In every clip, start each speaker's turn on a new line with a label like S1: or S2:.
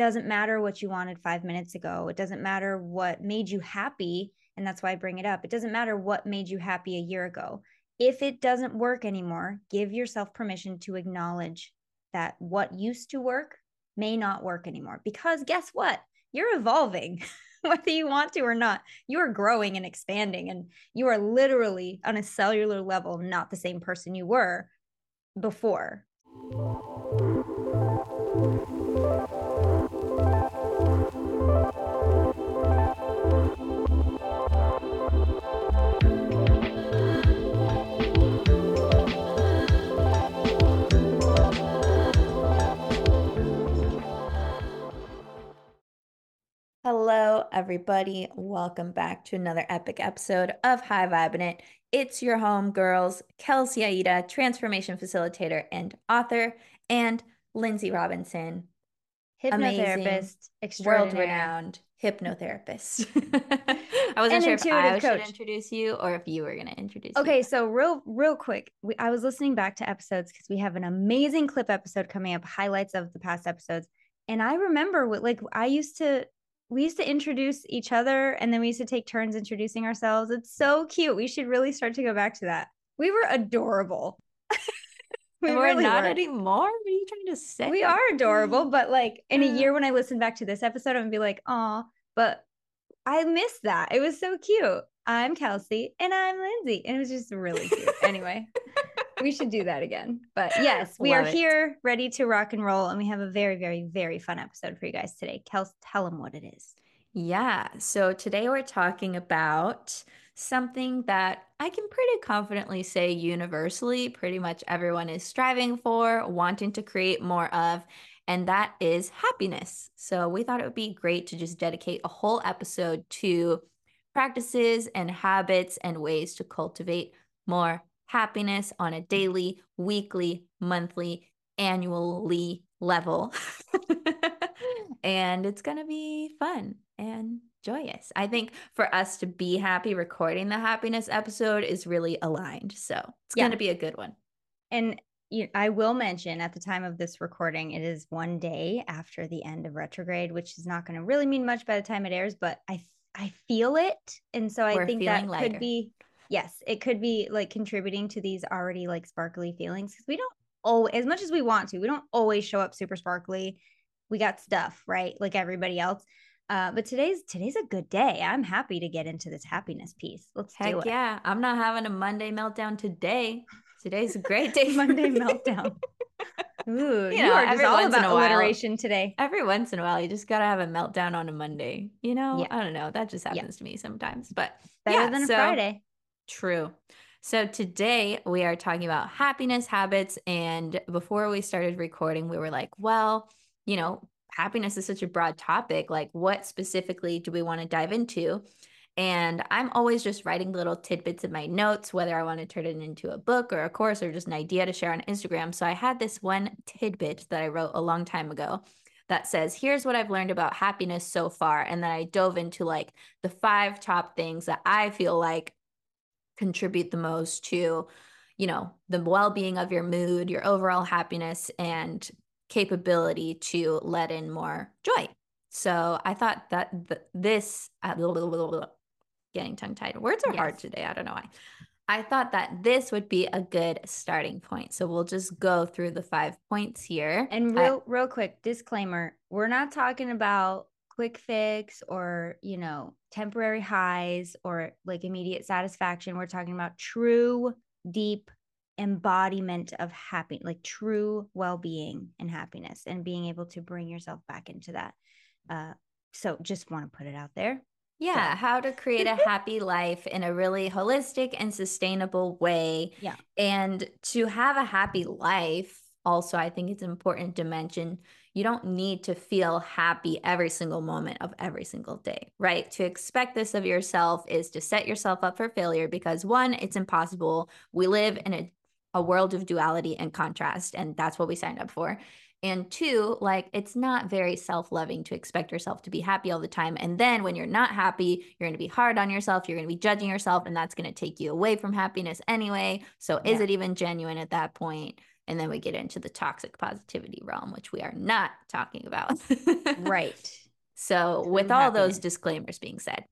S1: doesn't matter what you wanted five minutes ago. It doesn't matter what made you happy. And that's why I bring it up. It doesn't matter what made you happy a year ago. If it doesn't work anymore, give yourself permission to acknowledge that what used to work may not work anymore. Because guess what? You're evolving. whether you want to or not. You are growing and expanding, and you are literally on a cellular level not the same person you were before. Hello, everybody. Welcome back to another epic episode of High Vibin' It. It's your home girls, Kelsey Aida, transformation facilitator and author, and Lindsay Robinson, hypnotherapist, world renowned hypnotherapist. I wasn't sure if I coach. should introduce you or if you were going to introduce. Okay, me. so real, real quick, we, I was listening back to episodes because we have an amazing clip episode coming up, highlights of the past episodes. And I remember what, like, I used to we used to introduce each other and then we used to take turns introducing ourselves. It's so cute. We should really start to go back to that. We were adorable.
S2: we are really not were. anymore. What are you trying to say?
S1: We are adorable, but like in a year when I listen back to this episode, I'm gonna be like, oh, but I miss that. It was so cute. I'm Kelsey and I'm Lindsay. And it was just really cute. anyway we should do that again. But yes, we Love are it. here ready to rock and roll. And we have a very, very, very fun episode for you guys today. Kels, tell them what it is.
S2: Yeah. So today we're talking about something that I can pretty confidently say universally, pretty much everyone is striving for, wanting to create more of, and that is happiness. So we thought it would be great to just dedicate a whole episode to practices and habits and ways to cultivate more happiness on a daily, weekly, monthly, annually level. and it's going to be fun and joyous. I think for us to be happy recording the happiness episode is really aligned. So it's yeah. going to be a good one.
S1: And you, I will mention at the time of this recording, it is one day after the end of retrograde, which is not going to really mean much by the time it airs, but I I feel it, and so I We're think that lighter. could be yes, it could be like contributing to these already like sparkly feelings because we don't oh as much as we want to, we don't always show up super sparkly. We got stuff, right? Like everybody else. Uh, but today's today's a good day. I'm happy to get into this happiness piece. Let's Heck do it.
S2: Yeah, I'm not having a Monday meltdown today. Today's a great day.
S1: Monday meltdown. Ooh, you, you know, are just all about alliteration today.
S2: Every once in a while, you just gotta have a meltdown on a Monday. You know, yeah. I don't know. That just happens yeah. to me sometimes. But
S1: better
S2: yeah,
S1: than a so, Friday.
S2: True. So today we are talking about happiness habits. And before we started recording, we were like, well, you know, happiness is such a broad topic. Like, what specifically do we want to dive into? And I'm always just writing little tidbits in my notes, whether I want to turn it into a book or a course or just an idea to share on Instagram. So I had this one tidbit that I wrote a long time ago that says, here's what I've learned about happiness so far. And then I dove into like the five top things that I feel like contribute the most to you know the well-being of your mood your overall happiness and capability to let in more joy. So i thought that th- this uh, getting tongue tied words are yes. hard today. I don't know why. I thought that this would be a good starting point. So we'll just go through the five points here.
S1: And real I- real quick disclaimer we're not talking about quick fix or, you know, temporary highs or like immediate satisfaction. We're talking about true, deep embodiment of happiness, like true well being and happiness, and being able to bring yourself back into that. Uh, so just want to put it out there.
S2: Yeah, so. how to create a happy life in a really holistic and sustainable way.
S1: Yeah.
S2: And to have a happy life, also, I think it's important to mention you don't need to feel happy every single moment of every single day, right? To expect this of yourself is to set yourself up for failure because one, it's impossible. We live in a, a world of duality and contrast, and that's what we signed up for. And two, like it's not very self loving to expect yourself to be happy all the time. And then when you're not happy, you're going to be hard on yourself. You're going to be judging yourself, and that's going to take you away from happiness anyway. So is yeah. it even genuine at that point? And then we get into the toxic positivity realm, which we are not talking about.
S1: right.
S2: So, with all those disclaimers being said,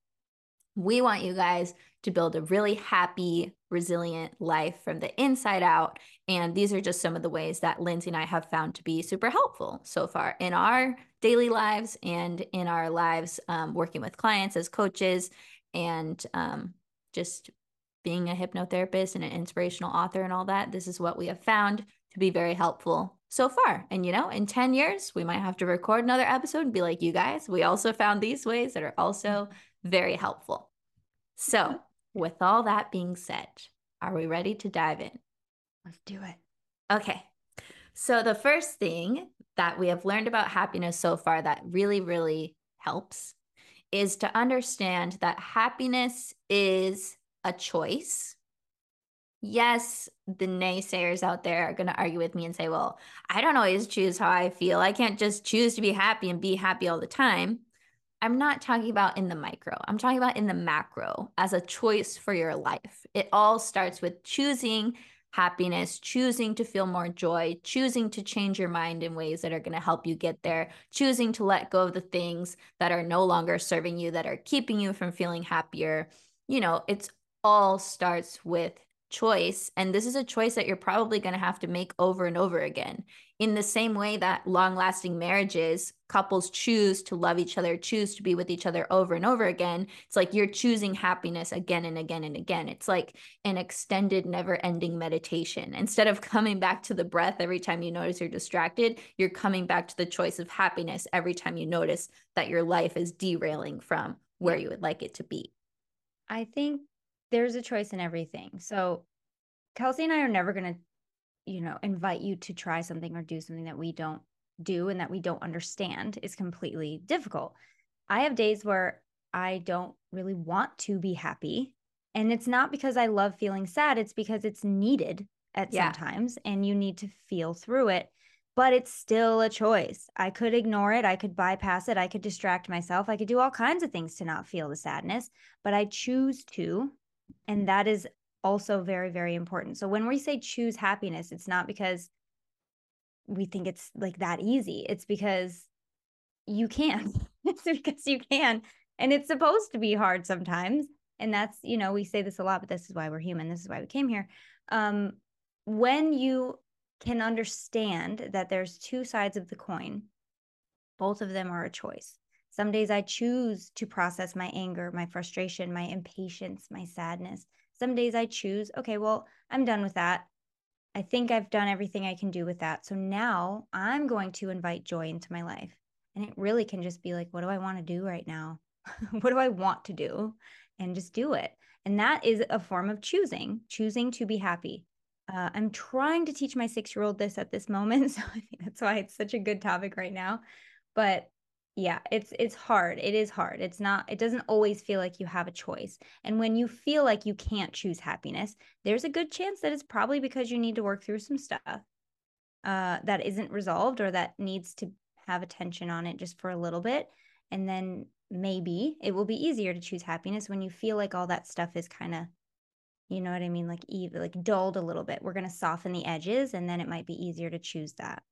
S2: we want you guys to build a really happy, resilient life from the inside out. And these are just some of the ways that Lindsay and I have found to be super helpful so far in our daily lives and in our lives um, working with clients as coaches and um, just being a hypnotherapist and an inspirational author and all that. This is what we have found to be very helpful so far. And you know, in 10 years, we might have to record another episode and be like, you guys, we also found these ways that are also very helpful. So, with all that being said, are we ready to dive in?
S1: Let's do it.
S2: Okay. So, the first thing that we have learned about happiness so far that really, really helps is to understand that happiness is a choice. Yes, the naysayers out there are going to argue with me and say, well, I don't always choose how I feel. I can't just choose to be happy and be happy all the time. I'm not talking about in the micro. I'm talking about in the macro as a choice for your life. It all starts with choosing happiness, choosing to feel more joy, choosing to change your mind in ways that are going to help you get there, choosing to let go of the things that are no longer serving you, that are keeping you from feeling happier. You know, it's all starts with choice. And this is a choice that you're probably going to have to make over and over again. In the same way that long lasting marriages, couples choose to love each other, choose to be with each other over and over again. It's like you're choosing happiness again and again and again. It's like an extended, never ending meditation. Instead of coming back to the breath every time you notice you're distracted, you're coming back to the choice of happiness every time you notice that your life is derailing from where you would like it to be.
S1: I think there's a choice in everything. So Kelsey and I are never going to, you know, invite you to try something or do something that we don't do and that we don't understand is completely difficult. I have days where I don't really want to be happy. And it's not because I love feeling sad, it's because it's needed at yeah. sometimes and you need to feel through it. But it's still a choice. I could ignore it. I could bypass it. I could distract myself. I could do all kinds of things to not feel the sadness, but I choose to and that is also very, very important. So when we say choose happiness, it's not because we think it's like that easy. It's because you can. it's because you can. And it's supposed to be hard sometimes. And that's, you know, we say this a lot, but this is why we're human. This is why we came here. Um, when you can understand that there's two sides of the coin, both of them are a choice. Some days I choose to process my anger, my frustration, my impatience, my sadness. Some days I choose, okay, well, I'm done with that. I think I've done everything I can do with that. So now I'm going to invite joy into my life. And it really can just be like, what do I want to do right now? what do I want to do? And just do it. And that is a form of choosing, choosing to be happy. Uh, I'm trying to teach my six year old this at this moment. So I think that's why it's such a good topic right now. But yeah it's it's hard it is hard it's not it doesn't always feel like you have a choice and when you feel like you can't choose happiness there's a good chance that it's probably because you need to work through some stuff uh, that isn't resolved or that needs to have attention on it just for a little bit and then maybe it will be easier to choose happiness when you feel like all that stuff is kind of you know what i mean like even like dulled a little bit we're going to soften the edges and then it might be easier to choose that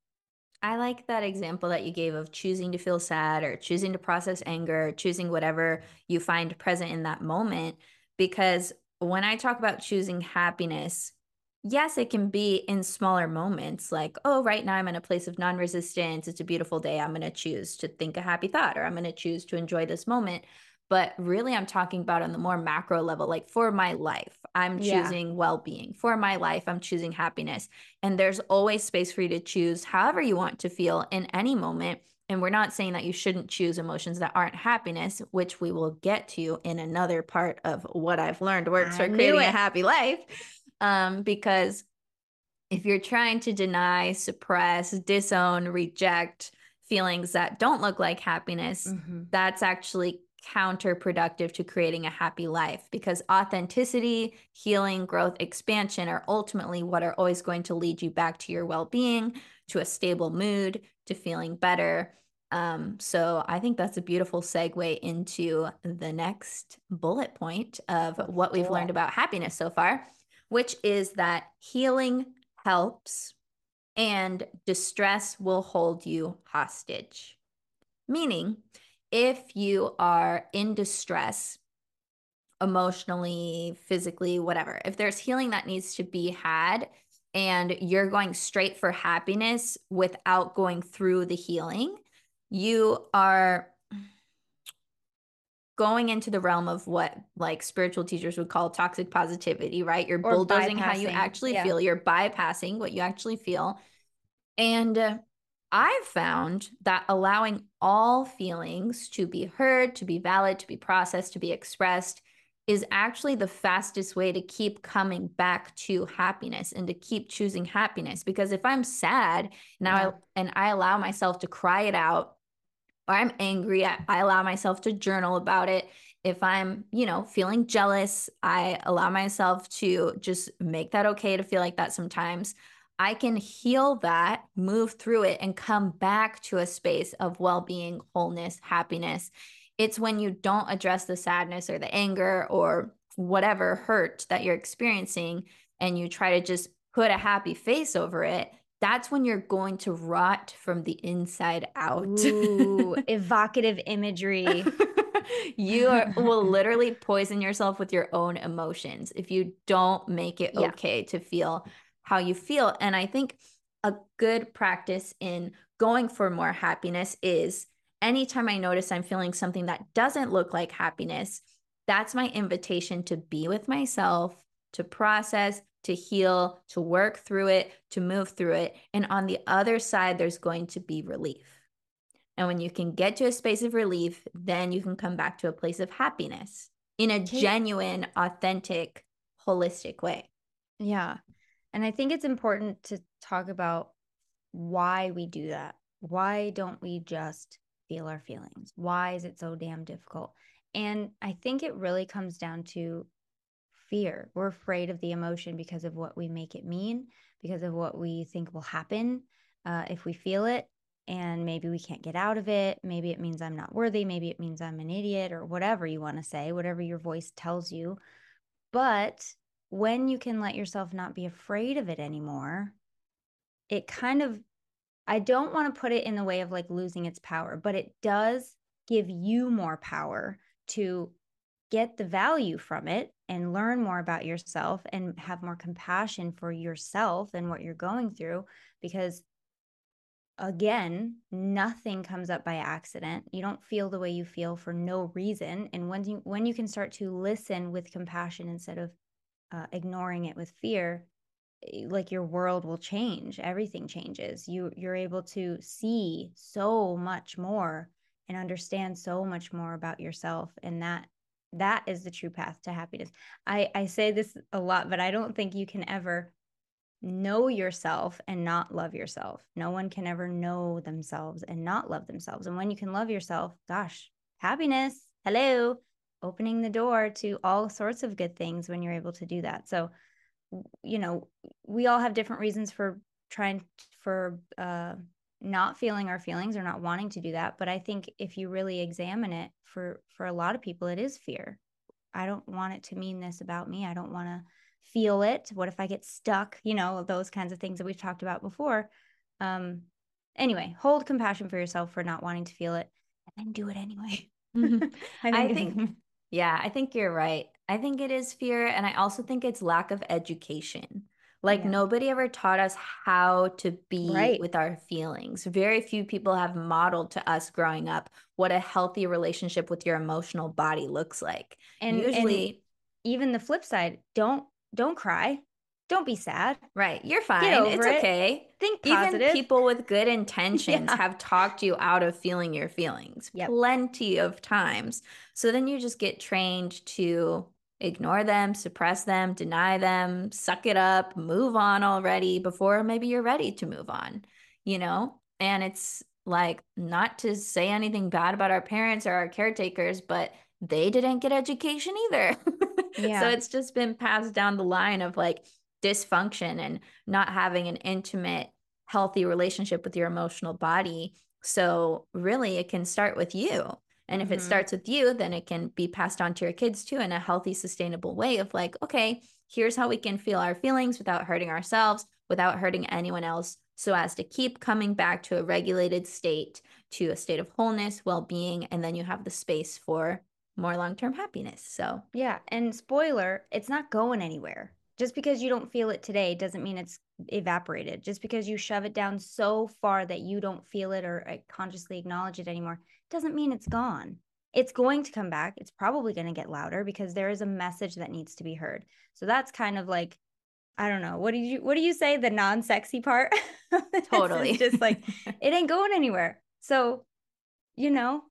S2: I like that example that you gave of choosing to feel sad or choosing to process anger, choosing whatever you find present in that moment. Because when I talk about choosing happiness, yes, it can be in smaller moments like, oh, right now I'm in a place of non resistance. It's a beautiful day. I'm going to choose to think a happy thought or I'm going to choose to enjoy this moment. But really, I'm talking about on the more macro level, like for my life, I'm choosing yeah. well being. For my life, I'm choosing happiness. And there's always space for you to choose however you want to feel in any moment. And we're not saying that you shouldn't choose emotions that aren't happiness, which we will get to in another part of what I've learned works I for creating it. a happy life. Um, because if you're trying to deny, suppress, disown, reject feelings that don't look like happiness, mm-hmm. that's actually counterproductive to creating a happy life because authenticity, healing, growth, expansion are ultimately what are always going to lead you back to your well being, to a stable mood, to feeling better. Um, so I think that's a beautiful segue into the next bullet point of what we've learned about happiness so far, which is that healing helps and distress will hold you hostage. Meaning, if you are in distress, emotionally, physically, whatever, if there's healing that needs to be had and you're going straight for happiness without going through the healing, you are going into the realm of what like spiritual teachers would call toxic positivity, right? You're or bulldozing how you actually yeah. feel, you're bypassing what you actually feel. And uh, I've found that allowing all feelings to be heard, to be valid, to be processed, to be expressed is actually the fastest way to keep coming back to happiness and to keep choosing happiness because if I'm sad now yeah. I, and I allow myself to cry it out or I'm angry, I, I allow myself to journal about it. If I'm, you know, feeling jealous, I allow myself to just make that okay to feel like that sometimes. I can heal that, move through it, and come back to a space of well being, wholeness, happiness. It's when you don't address the sadness or the anger or whatever hurt that you're experiencing and you try to just put a happy face over it that's when you're going to rot from the inside out.
S1: Ooh, evocative imagery.
S2: you are, will literally poison yourself with your own emotions if you don't make it yeah. okay to feel how you feel. And I think a good practice in going for more happiness is anytime I notice I'm feeling something that doesn't look like happiness, that's my invitation to be with myself, to process, to heal, to work through it, to move through it. And on the other side, there's going to be relief. And when you can get to a space of relief, then you can come back to a place of happiness in a genuine, authentic, holistic way.
S1: Yeah. And I think it's important to talk about why we do that. Why don't we just feel our feelings? Why is it so damn difficult? And I think it really comes down to fear. We're afraid of the emotion because of what we make it mean, because of what we think will happen uh, if we feel it. And maybe we can't get out of it. Maybe it means I'm not worthy. Maybe it means I'm an idiot or whatever you want to say, whatever your voice tells you. But when you can let yourself not be afraid of it anymore, it kind of, I don't want to put it in the way of like losing its power, but it does give you more power to get the value from it and learn more about yourself and have more compassion for yourself and what you're going through because again nothing comes up by accident. You don't feel the way you feel for no reason and when you when you can start to listen with compassion instead of uh, ignoring it with fear eh, like your world will change. Everything changes. You you're able to see so much more and understand so much more about yourself and that that is the true path to happiness. I i say this a lot but i don't think you can ever know yourself and not love yourself. No one can ever know themselves and not love themselves. And when you can love yourself gosh happiness. Hello opening the door to all sorts of good things when you're able to do that. So you know we all have different reasons for trying for uh not feeling our feelings or not wanting to do that but i think if you really examine it for for a lot of people it is fear. I don't want it to mean this about me. I don't want to feel it. What if i get stuck? You know those kinds of things that we've talked about before. Um anyway hold compassion for yourself for not wanting to feel it and then do it anyway.
S2: I think, I think yeah i think you're right i think it is fear and i also think it's lack of education like yeah. nobody ever taught us how to be right. with our feelings. Very few people have modeled to us growing up what a healthy relationship with your emotional body looks like.
S1: And usually and even the flip side, don't don't cry. Don't be sad.
S2: Right. You're fine. It's it. okay.
S1: Think positive.
S2: Even people with good intentions yeah. have talked you out of feeling your feelings yep. plenty of times. So then you just get trained to ignore them, suppress them, deny them, suck it up, move on already before maybe you're ready to move on, you know? And it's like not to say anything bad about our parents or our caretakers, but they didn't get education either. Yeah. so it's just been passed down the line of like dysfunction and not having an intimate, healthy relationship with your emotional body. So really, it can start with you. And if mm-hmm. it starts with you, then it can be passed on to your kids too in a healthy, sustainable way of like, okay, here's how we can feel our feelings without hurting ourselves, without hurting anyone else so as to keep coming back to a regulated state, to a state of wholeness, well being, and then you have the space for more long term happiness. So,
S1: yeah. And spoiler, it's not going anywhere. Just because you don't feel it today doesn't mean it's evaporated. Just because you shove it down so far that you don't feel it or consciously acknowledge it anymore doesn't mean it's gone. It's going to come back. It's probably going to get louder because there is a message that needs to be heard. So that's kind of like I don't know. What do you what do you say the non-sexy part?
S2: Totally.
S1: just like it ain't going anywhere. So, you know,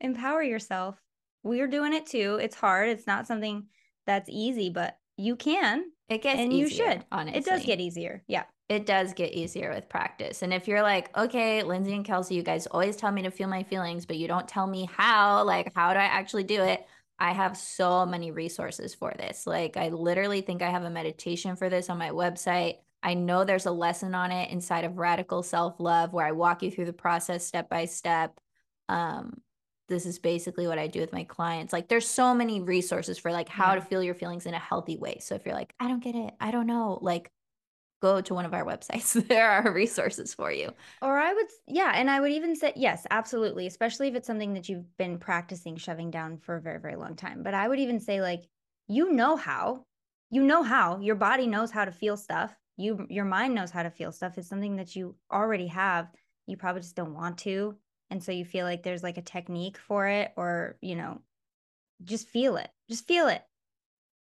S1: empower yourself. We're doing it too. It's hard. It's not something that's easy, but you can.
S2: It gets
S1: and
S2: easier,
S1: you should.
S2: Honestly.
S1: It does get easier. Yeah.
S2: It does get easier with practice. And if you're like, okay, Lindsay and Kelsey, you guys always tell me to feel my feelings, but you don't tell me how, like, how do I actually do it? I have so many resources for this. Like, I literally think I have a meditation for this on my website. I know there's a lesson on it inside of Radical Self Love where I walk you through the process step by step. Um, this is basically what I do with my clients. Like, there's so many resources for like how yeah. to feel your feelings in a healthy way. So if you're like, I don't get it, I don't know, like go to one of our websites. there are resources for you.
S1: Or I would, yeah. And I would even say, yes, absolutely. Especially if it's something that you've been practicing shoving down for a very, very long time. But I would even say, like, you know how, you know how your body knows how to feel stuff. You, your mind knows how to feel stuff. It's something that you already have. You probably just don't want to. And so you feel like there's like a technique for it, or, you know, just feel it. Just feel it.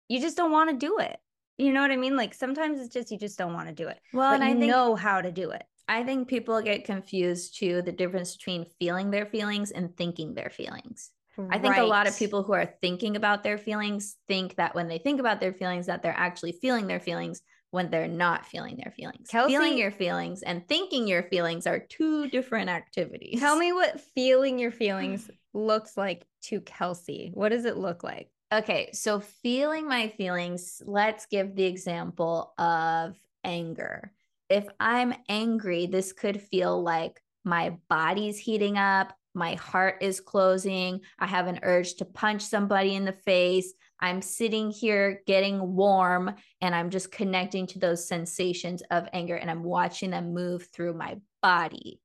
S1: You just don't want to do it. You know what I mean? Like sometimes it's just you just don't want to do it. Well, but and I know how to do it.
S2: I think people get confused too the difference between feeling their feelings and thinking their feelings. Right. I think a lot of people who are thinking about their feelings think that when they think about their feelings that they're actually feeling their feelings when they're not feeling their feelings. Kelsey, feeling your feelings and thinking your feelings are two different activities.
S1: Tell me what feeling your feelings looks like to Kelsey. What does it look like?
S2: Okay, so feeling my feelings, let's give the example of anger. If I'm angry, this could feel like my body's heating up, my heart is closing, I have an urge to punch somebody in the face. I'm sitting here getting warm and I'm just connecting to those sensations of anger and I'm watching them move through my body.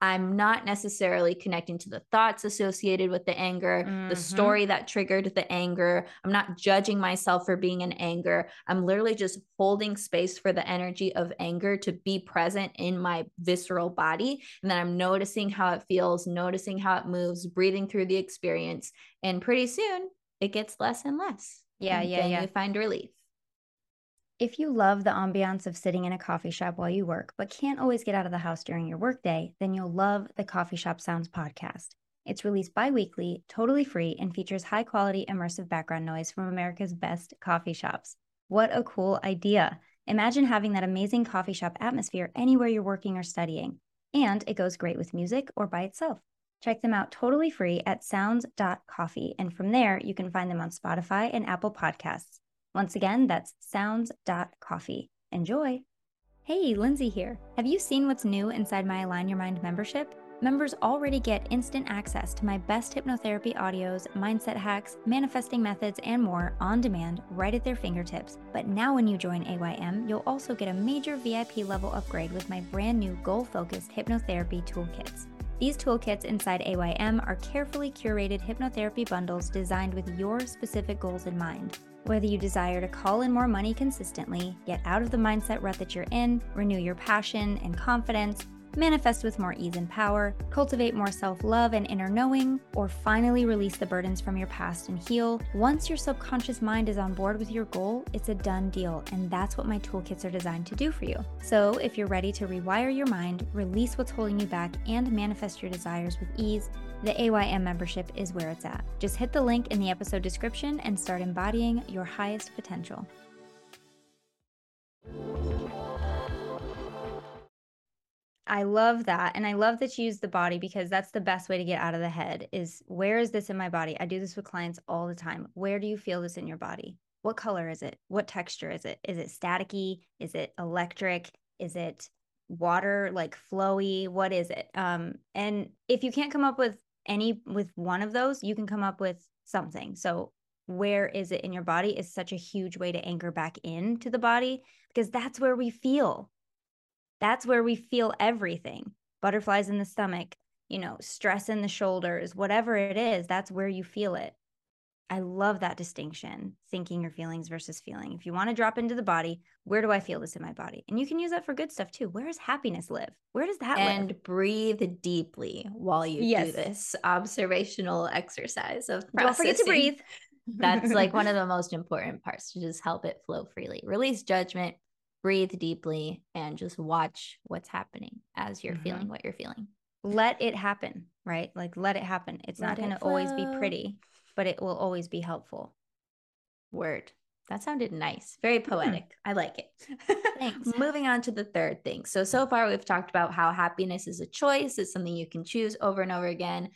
S2: I'm not necessarily connecting to the thoughts associated with the anger, mm-hmm. the story that triggered the anger. I'm not judging myself for being in anger. I'm literally just holding space for the energy of anger to be present in my visceral body. And then I'm noticing how it feels, noticing how it moves, breathing through the experience. And pretty soon it gets less and less.
S1: Yeah, yeah, yeah.
S2: You find relief.
S1: If you love the ambiance of sitting in a coffee shop while you work, but can't always get out of the house during your workday, then you'll love the Coffee Shop Sounds podcast. It's released bi weekly, totally free, and features high quality immersive background noise from America's best coffee shops. What a cool idea! Imagine having that amazing coffee shop atmosphere anywhere you're working or studying. And it goes great with music or by itself. Check them out totally free at sounds.coffee, and from there, you can find them on Spotify and Apple Podcasts. Once again, that's sounds.coffee. Enjoy. Hey, Lindsay here. Have you seen what's new inside my Align Your Mind membership? Members already get instant access to my best hypnotherapy audios, mindset hacks, manifesting methods, and more on demand right at their fingertips. But now, when you join AYM, you'll also get a major VIP level upgrade with my brand new goal focused hypnotherapy toolkits. These toolkits inside AYM are carefully curated hypnotherapy bundles designed with your specific goals in mind. Whether you desire to call in more money consistently, get out of the mindset rut that you're in, renew your passion and confidence, manifest with more ease and power, cultivate more self love and inner knowing, or finally release the burdens from your past and heal, once your subconscious mind is on board with your goal, it's a done deal. And that's what my toolkits are designed to do for you. So if you're ready to rewire your mind, release what's holding you back, and manifest your desires with ease, the AYM membership is where it's at. Just hit the link in the episode description and start embodying your highest potential. I love that. And I love that you use the body because that's the best way to get out of the head is where is this in my body? I do this with clients all the time. Where do you feel this in your body? What color is it? What texture is it? Is it staticky? Is it electric? Is it water like flowy? What is it? Um, and if you can't come up with any with one of those, you can come up with something. So where is it in your body is such a huge way to anchor back into the body because that's where we feel That's where we feel everything butterflies in the stomach, you know, stress in the shoulders, whatever it is, that's where you feel it. I love that distinction, thinking your feelings versus feeling. If you want to drop into the body, where do I feel this in my body? And you can use that for good stuff too. Where does happiness live? Where does that
S2: and
S1: live?
S2: And breathe deeply while you yes. do this observational exercise of processing. Don't forget to breathe. That's like one of the most important parts to just help it flow freely. Release judgment, breathe deeply, and just watch what's happening as you're mm-hmm. feeling what you're feeling.
S1: Let it happen, right? Like let it happen. It's let not going to always be pretty but it will always be helpful.
S2: Word. That sounded nice. Very hmm. poetic. I like it. Thanks. Moving on to the third thing. So, so far we've talked about how happiness is a choice, it's something you can choose over and over again.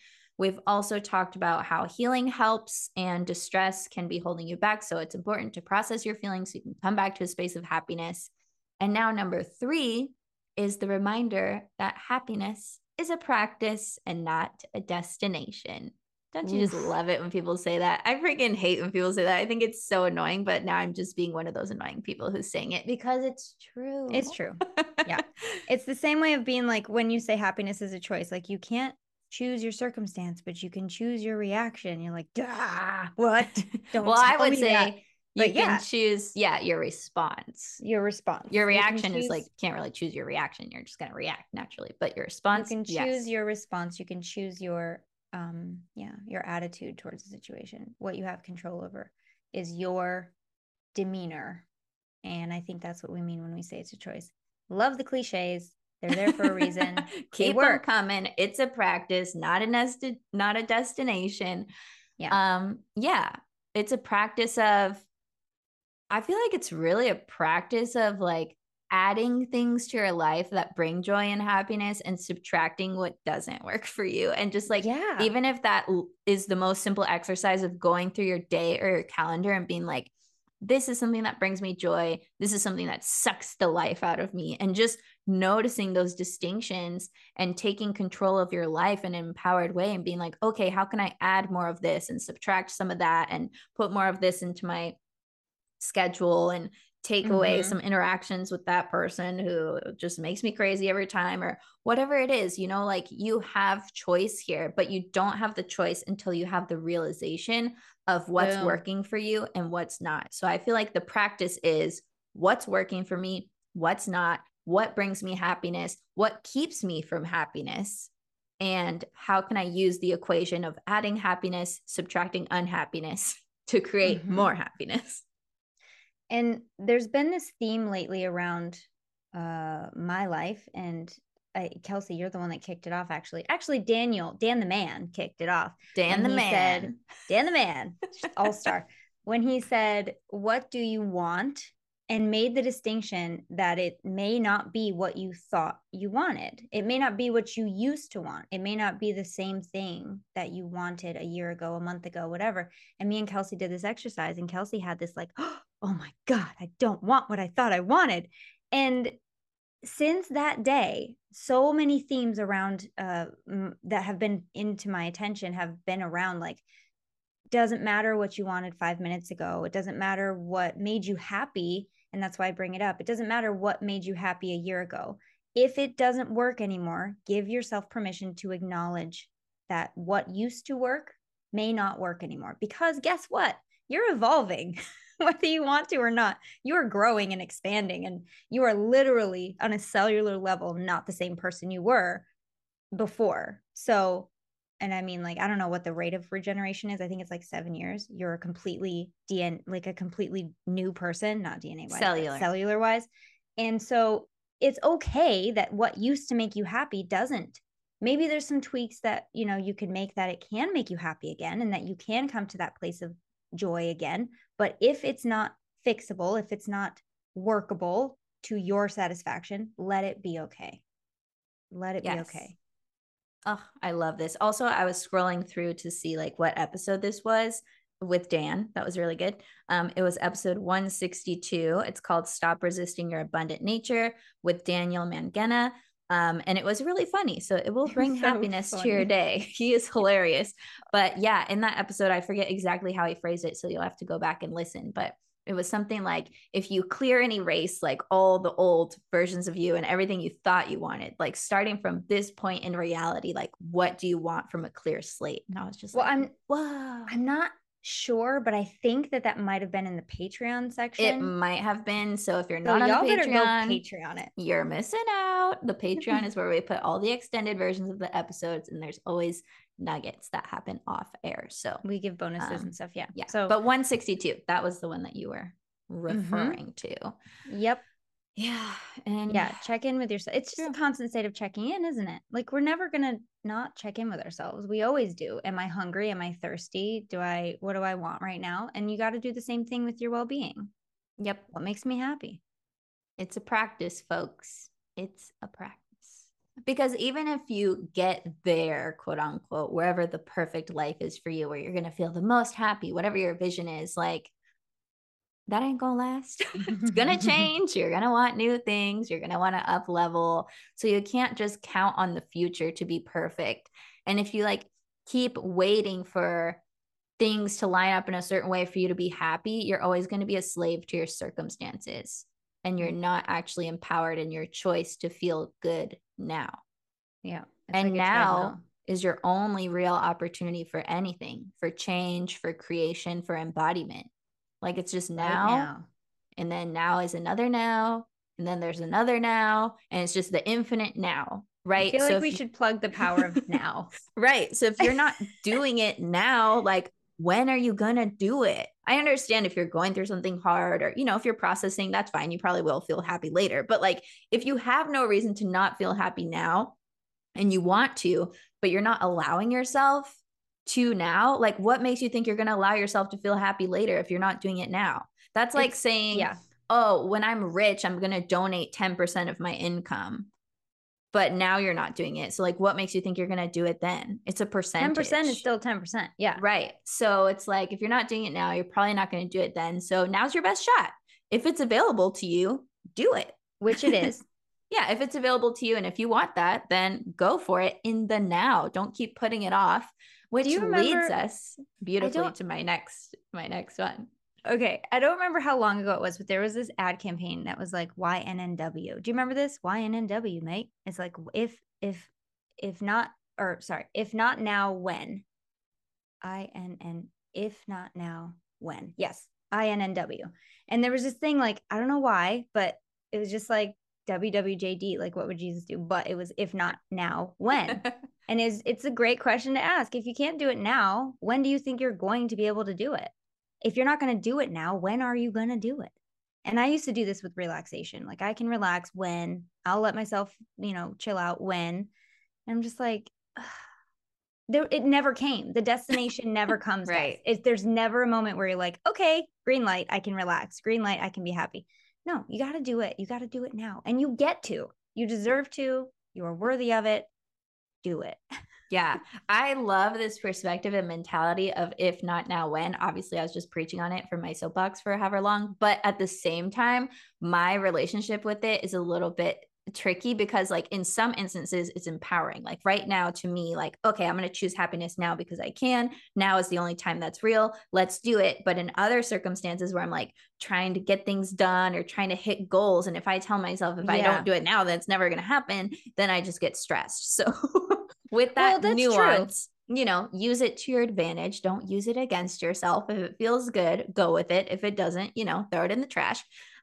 S2: We've also talked about how healing helps and distress can be holding you back. So, it's important to process your feelings so you can come back to a space of happiness. And now, number three is the reminder that happiness is a practice and not a destination. Don't you just love it when people say that? I freaking hate when people say that. I think it's so annoying, but now I'm just being one of those annoying people who's saying it because it's true.
S1: It's true. yeah. It's the same way of being like when you say happiness is a choice, like you can't choose your circumstance, but you can choose your reaction. You're like, Duh, what?
S2: Don't well, I would say that. you but can yeah. choose, yeah, your response.
S1: Your response.
S2: Your reaction choose, is like can't really choose your reaction. You're just gonna react naturally. But your response,
S1: you can choose yes. your response. You can choose your um yeah your attitude towards the situation what you have control over is your demeanor and i think that's what we mean when we say it's a choice love the cliches they're there for a reason.
S2: Keep them coming. It's a practice not a nest not a destination. Yeah. Um yeah it's a practice of i feel like it's really a practice of like adding things to your life that bring joy and happiness and subtracting what doesn't work for you. And just like, yeah, even if that is the most simple exercise of going through your day or your calendar and being like, this is something that brings me joy. This is something that sucks the life out of me. And just noticing those distinctions and taking control of your life in an empowered way and being like, okay, how can I add more of this and subtract some of that and put more of this into my schedule and take mm-hmm. away some interactions with that person who just makes me crazy every time or whatever it is you know like you have choice here but you don't have the choice until you have the realization of what's Boom. working for you and what's not so i feel like the practice is what's working for me what's not what brings me happiness what keeps me from happiness and how can i use the equation of adding happiness subtracting unhappiness to create mm-hmm. more happiness
S1: and there's been this theme lately around uh my life and uh, Kelsey, you're the one that kicked it off. Actually, actually, Daniel, Dan the man, kicked it off.
S2: Dan the man, said,
S1: Dan the man, all star. when he said, "What do you want?" and made the distinction that it may not be what you thought you wanted. It may not be what you used to want. It may not be the same thing that you wanted a year ago, a month ago, whatever. And me and Kelsey did this exercise, and Kelsey had this like, oh, oh my God, I don't want what I thought I wanted. And since that day, so many themes around uh, m- that have been into my attention have been around like, doesn't matter what you wanted five minutes ago. It doesn't matter what made you happy. And that's why I bring it up. It doesn't matter what made you happy a year ago. If it doesn't work anymore, give yourself permission to acknowledge that what used to work may not work anymore. Because guess what? You're evolving. whether you want to or not. You are growing and expanding, and you are literally on a cellular level not the same person you were before. So, and I mean, like, I don't know what the rate of regeneration is. I think it's like seven years. You're a completely DNA, like a completely new person, not DNA wise, cellular, cellular wise. And so it's okay that what used to make you happy doesn't maybe there's some tweaks that you know you can make that it can make you happy again and that you can come to that place of joy again. But if it's not fixable, if it's not workable to your satisfaction, let it be okay. Let it yes. be okay.
S2: Oh, I love this. Also, I was scrolling through to see like what episode this was with Dan. That was really good. Um, it was episode 162. It's called Stop Resisting Your Abundant Nature with Daniel Mangena. Um, and it was really funny. So it will bring so happiness funny. to your day. He is hilarious. But yeah, in that episode, I forget exactly how he phrased it. So you'll have to go back and listen. But It was something like if you clear and erase like all the old versions of you and everything you thought you wanted, like starting from this point in reality, like what do you want from a clear slate? And I was just
S1: well,
S2: like,
S1: I'm
S2: whoa.
S1: I'm not sure, but I think that that might have been in the Patreon section.
S2: It might have been. So if you're
S1: so
S2: not on
S1: y'all
S2: the
S1: better
S2: Patreon,
S1: Patreon it.
S2: you're missing out. The Patreon is where we put all the extended versions of the episodes, and there's always nuggets that happen off air. So
S1: We give bonuses
S2: Um,
S1: and stuff. Yeah.
S2: yeah.
S1: So,
S2: but 162, that was the one that you were referring to.
S1: yep.
S2: Yeah. And
S1: Yeah. Check in with yourself. It's just
S2: True.
S1: a constant state of checking in, isn't it? Like we're never gonna not check in with ourselves. We always do. Am I hungry? Am I thirsty? Do I? What do I want right now? And you got to do the same thing with your well being.
S2: Yep.
S1: What makes me happy?
S2: It's a practice, folks. It's a practice. Because even if you get there, quote unquote, wherever the perfect life is for you, where you're going to feel the most happy, whatever your vision is, like that ain't to last. it's to change. You're to want new things. You're want to up level. So you can't just count on the future to be perfect. And if you like keep waiting for things to line up in a certain way for you to be happy, you're always to be a slave to your circumstances and you're not actually empowered in your choice to feel good now.
S1: Yeah.
S2: And
S1: like
S2: now is your only real opportunity for anything, for change, for creation, for embodiment. Like it's just
S1: Right
S2: now, and then now is another now, and then there's another now, and it's just the infinite now, right?
S1: I feel
S2: So
S1: like we
S2: you-
S1: should plug the power of now.
S2: Right. So if you're not doing it now, like when are you going to do it? I understand if you're going through something hard or, you know, if you're processing, that's fine. You probably will feel happy later. But like if you have no reason to not feel happy now and you want to, but you're not allowing yourself to now, like what makes you think you're going to allow yourself to feel happy later if you're not doing it now? That's like
S1: It's-
S2: saying,
S1: yeah.
S2: oh, when I'm rich, I'm going to donate 10% of my income. But now you're not doing it. So, like, what makes you think you're going to do it then? It's a percentage.
S1: 10% is still 10%. Yeah.
S2: Right. So, it's like if you're not doing it now, you're probably not going to do it then. So, now's your best shot. If it's available to you, do it.
S1: Which it is.
S2: Yeah. If it's available to you and if you want that, then go for it in the now. Don't keep putting it off, which
S1: you
S2: leads us beautifully to my next, my next one.
S1: Okay, I don't remember how long ago it was, but there was this ad campaign that was like YNNW. Do you remember this? YNNW, mate. It's like if if if not or sorry, if not now, when? I N N if not now, when? Yes, I N N W. And there was this thing like I don't know why, but it was just like WWJD, like what would Jesus do? But it was if not now, when? And is it's a great question to ask. If you can't do it now, when do you think you're going to be able to do it? If you're not going to do it now, when are you going to do it? And I used to do this with relaxation. Like I can relax when I'll let myself, you know, chill out when. And I'm just like there it never came. The destination never comes.
S2: Right.
S1: It, there's never a moment where you're like, okay, green light, I can relax. Green light, I can be happy. No, you got to do it. You got to do it now. And you get to. You deserve to. You are worthy of it. Do it.
S2: Yeah, I love this perspective and mentality of if not now, when. Obviously, I was just preaching on it for my soapbox for however long, but at the same time, my relationship with it is a little bit tricky because, like, in some instances, it's empowering. Like, right now, to me, like, okay, I'm going to choose happiness now because I can. Now is the only time that's real. Let's do it. But in other circumstances where I'm like trying to get things done or trying to hit goals, and if I tell myself if I don't do it now, then it's never going to happen, then I just get stressed. So, with
S1: Well,
S2: that
S1: true.
S2: nuance, you know, use it to your advantage. Don't use it against yourself. If it feels good, go with it. If it doesn't, you know, throw it in the trash.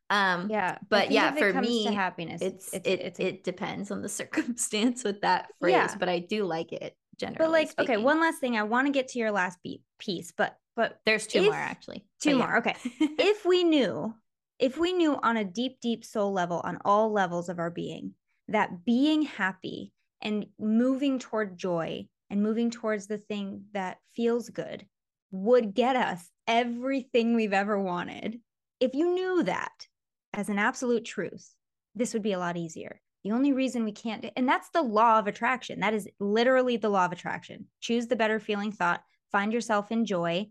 S2: Um,
S1: Yeah.
S2: But yeah, for me,
S1: happiness,
S2: it's,
S1: it's,
S2: it
S1: it's
S2: it depends on the circumstance with that phrase,
S1: Yeah.
S2: but I do like it generally.
S1: but like, okay, one last thing. I want to get to your last beat piece, but but
S2: there's two
S1: if-
S2: more actually.
S1: two
S2: But yeah.
S1: more. Okay. if we knew, if we knew on a deep, deep soul level, on all levels of our being, that being happy and moving toward joy and moving towards the thing that feels good would get us everything we've ever wanted. If you knew that as an absolute truth, this would be a lot easier. The only reason we can't, and that's the law of attraction. That is literally the law of attraction. Choose the better feeling thought, find yourself in joy,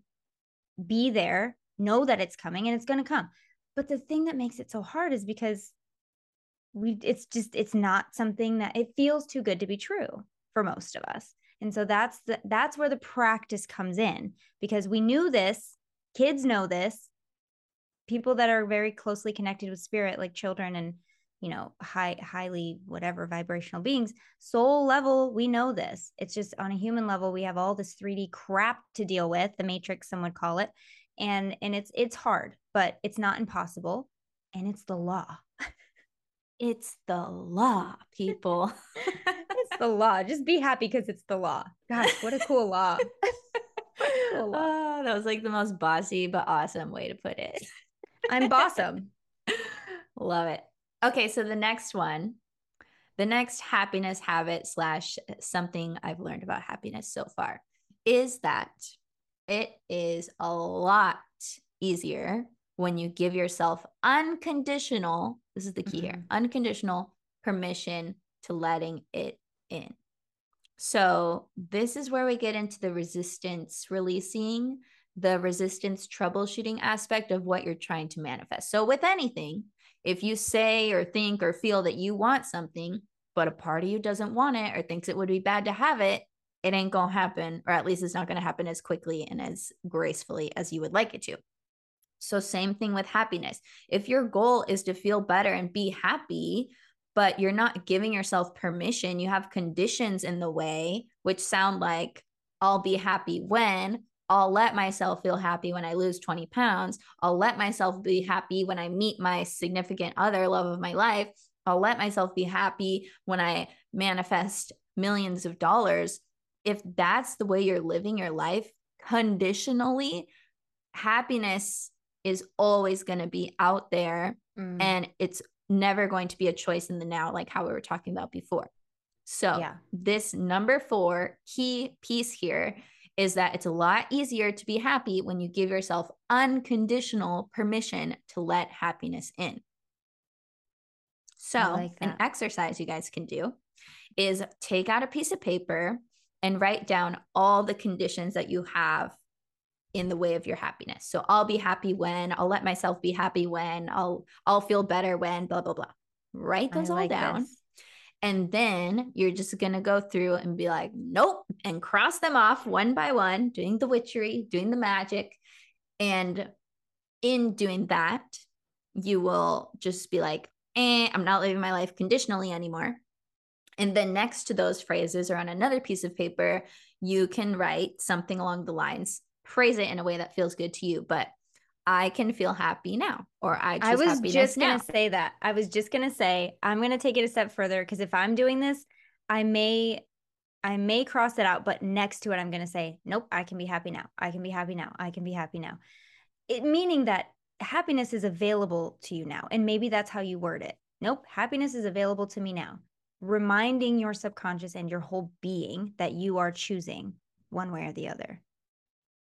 S1: be there, know that it's coming and it's going to come. But the thing that makes it so hard is because we it's just it's not something that it feels too good to be true for most of us. And so that's the that's where the practice comes in because we knew this, kids know this, people that are very closely connected with spirit, like children and you know high highly whatever vibrational beings soul level we know this. It's just on a human level we have all this 3d crap to deal with the matrix some would call it. And and it's it's hard but it's not impossible. And it's the law.
S2: It's the law people.
S1: It's the law. Just be happy because it's the law. Gosh what a cool law.
S2: Cool law. Oh, that was like the most bossy but awesome way to put it
S1: i'm bossum
S2: love it Okay, so the next one, the next happiness habit slash something I've learned about happiness so far is that it is a lot easier when you give yourself unconditional, this is the key mm-hmm. here, unconditional permission to letting it in. So, this is where we get into the resistance releasing, the resistance troubleshooting aspect of what you're trying to manifest. So, with anything, if you say or think or feel that you want something, but a part of you doesn't want it or thinks it would be bad to have it, it ain't to happen, or at least it's not to happen as quickly and as gracefully as you would like it to. So, same thing with happiness. If your goal is to feel better and be happy, but you're not giving yourself permission, you have conditions in the way, which sound like, I'll be happy when, I'll let myself feel happy when I lose 20 pounds. I'll let myself be happy when I meet my significant other, love of my life. I'll let myself be happy when I manifest millions of dollars. If that's the way you're living your life conditionally, happiness is always going to be out there mm. and it's never going to be a choice in the now, like how we were talking about before. So, yeah. this number four key piece here is that it's a lot easier to be happy when you give yourself unconditional permission to let happiness in. So, like an exercise you guys can do is take out a piece of paper and write down all the conditions that you have in the way of your happiness. So I'll be happy when, I'll let myself be happy when, I'll I'll feel better when, blah blah blah. Write those I all down. This. And then you're just going to go through and be like, nope, and cross them off one by one, doing the witchery, doing the magic. And in doing that, you will just be like, eh, I'm not living my life conditionally anymore. And then next to those phrases or on another piece of paper, you can write something along the lines, phrase it in a way that feels good to you, but I can feel happy now, or I
S1: I was just gonna say that. I was just gonna say I'm gonna take it a step further because if I'm doing this, I may I may cross it out, but next to it, I'm gonna say, nope, I can be happy now. I can be happy now. I can be happy now. It meaning that happiness is available to you now, and maybe that's how you word it. Nope, happiness is available to me now. Reminding your subconscious and your whole being that you are choosing one way or the other.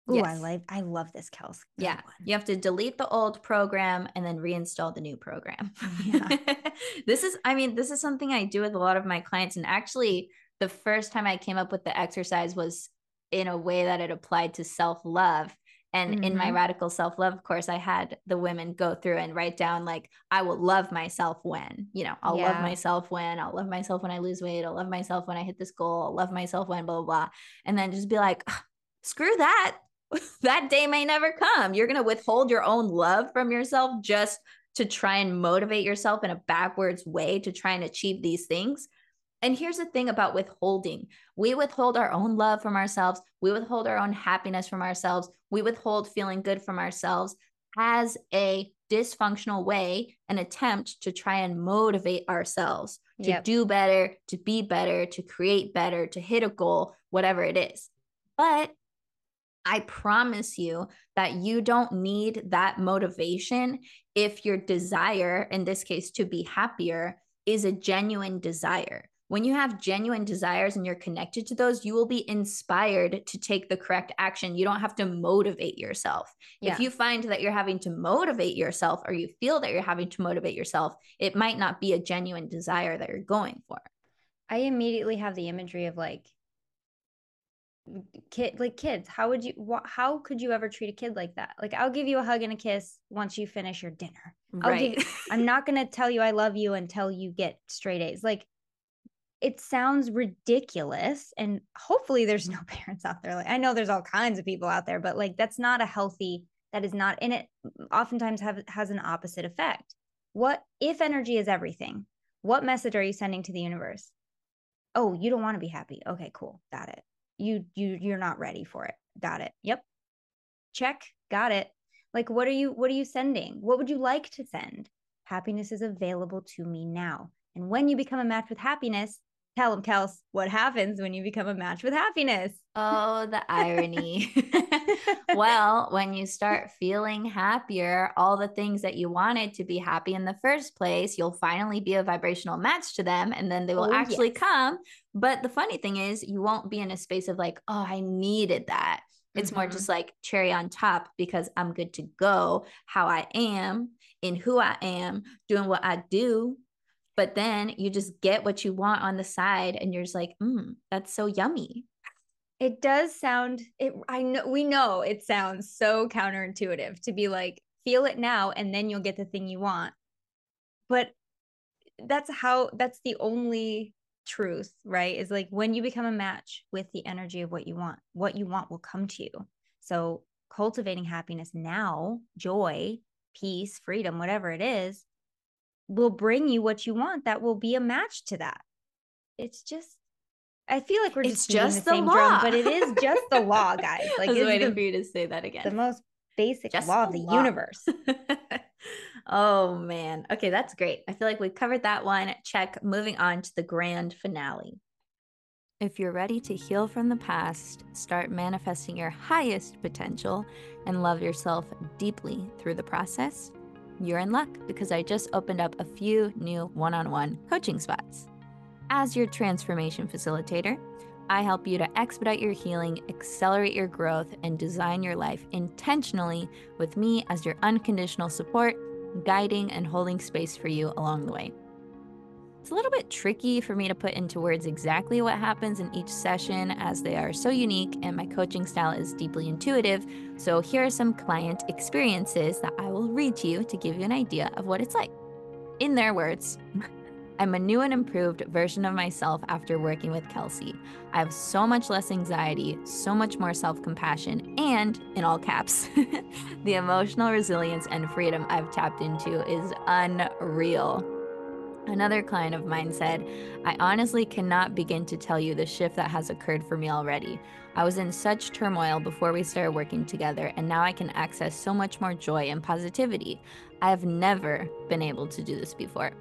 S1: Ooh, yes. I like I love this, Kels.
S2: yeah. One. You have to delete the old program and then reinstall the new program. Yeah. this is, I mean, this is something I do with a lot of my clients. And actually, the first time I came up with the exercise was in a way that it applied to self-love. And mm-hmm. in my mm-hmm. radical self love course, I had the women go through and write down, like, I will love myself when, you know, I'll yeah. love myself when, I'll love myself when I lose weight, I'll love myself when I hit this goal, I'll love myself when, blah, blah, blah. And then just be like, screw that that day may never come. You're going to withhold your own love from yourself just to try and motivate yourself in a backwards way to try and achieve these things. And here's the thing about withholding we withhold our own love from ourselves, we withhold our own happiness from ourselves, we withhold feeling good from ourselves as a dysfunctional way, an attempt to try and motivate ourselves to yep. do better, to be better, to create better, to hit a goal, whatever it is. But I promise you that you don't need that motivation if your desire, in this case, to be happier, is a genuine desire. When you have genuine desires and you're connected to those, you will be inspired to take the correct action. You don't have to motivate yourself. Yeah. If you find that you're having to motivate yourself or you feel that you're having to motivate yourself, it might not be a genuine desire that you're going for.
S1: I immediately have the imagery of like kid like kids how would you wh- how could you ever treat a kid like that like i'll give you a hug and a kiss once you finish your dinner I'll right. give, i'm not going to tell you i love you until you get straight a's like it sounds ridiculous and hopefully there's no parents out there like i know there's all kinds of people out there but like that's not a healthy that is not in it oftentimes have has an opposite effect. What if energy is everything? What message are you sending to the universe? Oh, you don't want to be happy. Okay, cool. Got it. You you you're not ready for it. Got it. Yep. Check. Got it. Like what are you what are you sending? What would you like to send? Happiness is available to me now. And when you become a match with happiness, tell them, Kels, what happens when you become a match with happiness?
S2: Oh, the irony. well, when you start feeling happier, all the things that you wanted to be happy in the first place, you'll finally be a vibrational match to them and then they will oh, actually yes. come. But the funny thing is, you won't be in a space of like, oh, I needed that. It's mm-hmm. more just like cherry on top because I'm good to go how I am, in who I am, doing what I do but then you just get what you want on the side and you're just like mm, that's so yummy.
S1: It does sound it i know we know it sounds so counterintuitive to be like feel it now and then you'll get the thing you want. But that's how that's the only truth right is like when you become a match with the energy of what you want what you want will come to you. So cultivating happiness now joy peace freedom whatever it is will bring you what you want that will be a match to that. It's just I feel like we're just, just the, the, same law. drum, but it is just the law, guys.
S2: Like I was waiting the, for you to say that again.
S1: The most basic just law of the law. universe.
S2: oh man. Okay, that's great. I feel like we covered that one. Check. Moving on to the grand finale. If you're ready to heal from the past, start manifesting your highest potential, and love yourself deeply through the process, you're in luck because I just opened up a few new one on one coaching spots. As your transformation facilitator, I help you to expedite your healing, accelerate your growth, and design your life intentionally with me as your unconditional support, guiding and holding space for you along the way. It's a little bit tricky for me to put into words exactly what happens in each session as they are so unique and my coaching style is deeply intuitive. So, here are some client experiences that I will read to you to give you an idea of what it's like. In their words, I'm a new and improved version of myself after working with Kelsey. I have so much less anxiety, so much more self compassion, and in all caps, the emotional resilience and freedom I've tapped into is unreal. Another client of mine said, I honestly cannot begin to tell you the shift that has occurred for me already. I was in such turmoil before we started working together, and now I can access so much more joy and positivity. I have never been able to do this before.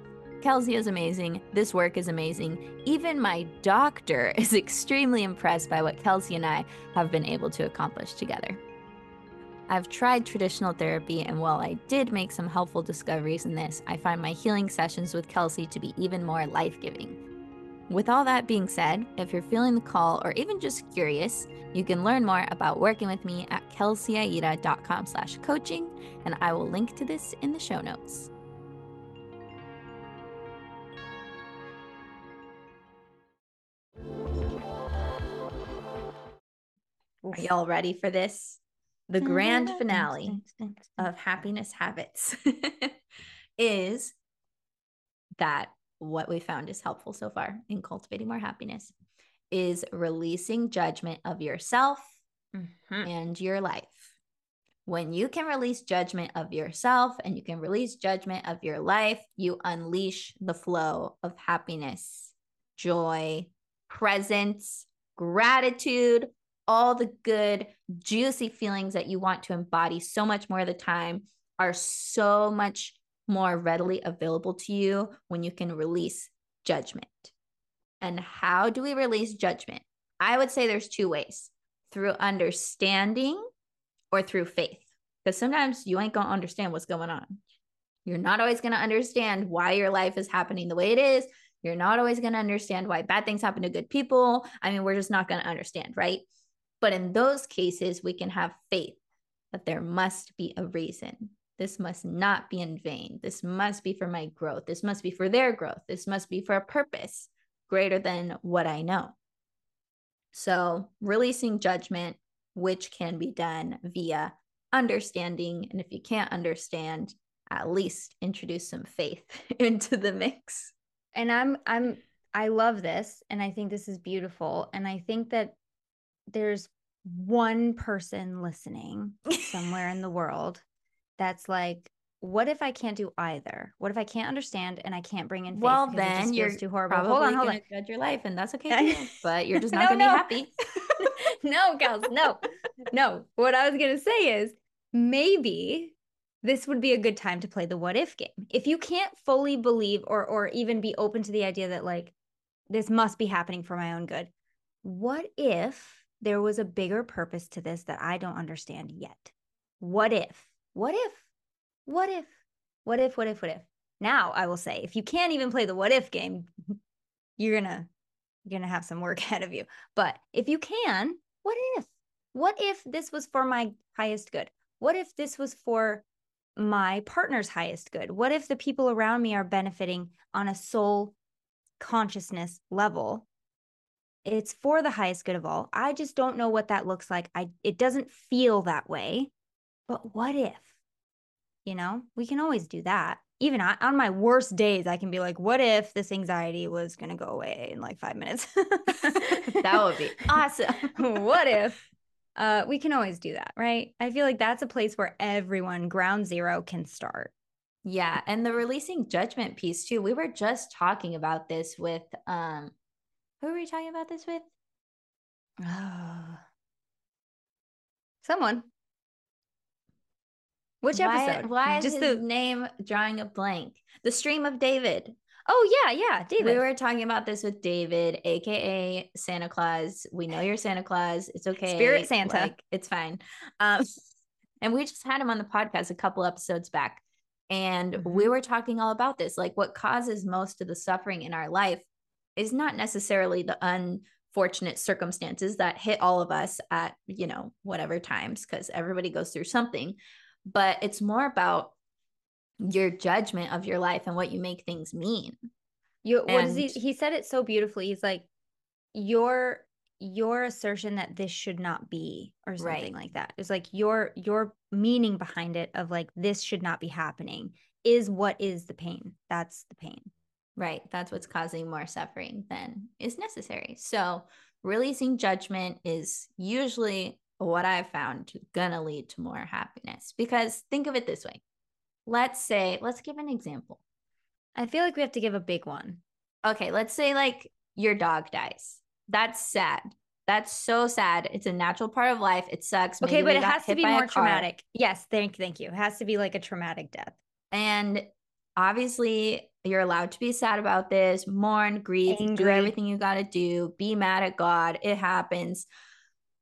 S2: Kelsey is amazing. This work is amazing. Even my doctor is extremely impressed by what Kelsey and I have been able to accomplish together. I've tried traditional therapy, and while I did make some helpful discoveries in this, I find my healing sessions with Kelsey to be even more life giving. With all that being said, if you're feeling the call or even just curious, you can learn more about working with me at kelseyaida.com slash coaching, and I will link to this in the show notes. Are y'all ready for this? The grand finale of happiness habits is that what we found is helpful so far in cultivating more happiness is releasing judgment of yourself mm-hmm. and your life. When you can release judgment of yourself and you can release judgment of your life, you unleash the flow of happiness, joy, presence, gratitude, all the good, juicy feelings that you want to embody so much more of the time are so much more readily available to you when you can release judgment. And how do we release judgment? I would say there's two ways through understanding or through faith. Because sometimes you ain't going to understand what's going on. You're not always going to understand why your life is happening the way it is. You're not always going to understand why bad things happen to good people. I mean, we're just not going to understand, right? But in those cases, we can have faith that there must be a reason. This must not be in vain. This must be for my growth. This must be for their growth. This must be for a purpose greater than what I know. So, releasing judgment, which can be done via understanding. And if you can't understand, at least introduce some faith into the mix.
S1: And I'm, I'm, I love this. And I think this is beautiful. And I think that there's one person listening somewhere in the world that's like, what if I can't do either? What if I can't understand and I can't bring in faith?
S2: well,
S1: because it just
S2: then you're
S1: too horrible. Hold on, hold on.
S2: judge your life, and that's okay too. But you're just not
S1: No,
S2: gonna
S1: no.
S2: be happy.
S1: no, Kels, no, no. What I was gonna say is maybe this would be a good time to play the what if game. If you can't fully believe or or even be open to the idea that like this must be happening for my own good, what if there was a bigger purpose to this that I don't understand yet? What if? What if? What if? What if? What if? What if? Now I will say, if you can't even play the what if game, you're gonna you're gonna have some work ahead of you. But if you can, what if? What if this was for my highest good? What if this was for my partner's highest good? What if the people around me are benefiting on a soul consciousness level? It's for the highest good of all. I just don't know what that looks like. I it doesn't feel that way. But what if? You know, we can always do that. Even I, on my worst days, I can be like, what if this anxiety was going to go away in like five minutes?
S2: that would be awesome.
S1: what if? Uh, we can always do that, right? I feel like that's a place where everyone, ground zero, can start.
S2: Yeah, and the releasing judgment piece too. We were just talking about this with um who were we talking about this with? Oh.
S1: Someone. Which
S2: why,
S1: episode?
S2: Why is
S1: Just
S2: his
S1: the.
S2: name drawing a blank? The stream of David.
S1: Oh yeah, yeah, David.
S2: We were talking about this with David, aka Santa Claus. We know you're Santa Claus. It's okay.
S1: Spirit Santa.
S2: Like, it's fine. Um, and we just had him on the podcast a couple episodes back. And we
S1: Mhm.
S2: were talking all about this. Like, what causes most of the suffering in our life is not necessarily the unfortunate circumstances that hit all of us at, you know, whatever times, because everybody goes through something. But it's more about your judgment of your life and what you make things mean.
S1: You what is he? He said it so beautifully. He's like, your your assertion that this should not be, or something
S2: Right.
S1: like that. It's like your your meaning behind it of like this should not be happening is what is the pain. That's the pain.
S2: Right. That's what's causing more suffering than is necessary. So, releasing judgment is usually what I've found gonna lead to more happiness. Because think of it this way. Let's say, let's give an example.
S1: I feel like we have to give a big one.
S2: Okay, let's say like your dog dies. That's sad. That's so sad. It's a natural part of life. It sucks.
S1: Okay, but it has to be more traumatic. Yes, thank thank you. It has to be like a traumatic death.
S2: And obviously, you're allowed to be sad about this, mourn, grieve, do everything you got to do, be mad at God. It happens.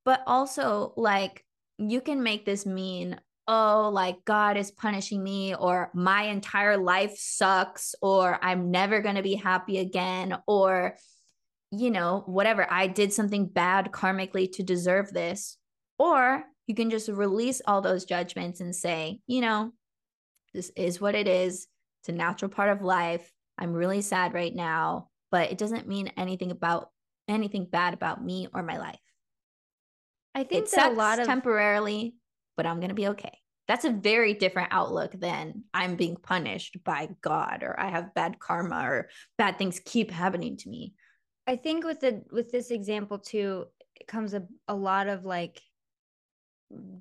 S2: But also, like, you can make this mean, oh, like God is punishing me, or my entire life sucks, or I'm never going to be happy again, or, you know, whatever. I did something bad karmically to deserve this. Or you can just release all those judgments and say, you know, this is what it is. It's a natural part of life. I'm really sad right now, but it doesn't mean anything about anything bad about me or my life.
S1: I think
S2: It
S1: that
S2: sucks
S1: a lot of
S2: temporarily, but I'm going to be okay. That's a very different outlook than I'm being punished by God or I have bad karma or bad things keep happening to me.
S1: I think with the with this example too, it comes a, a lot of like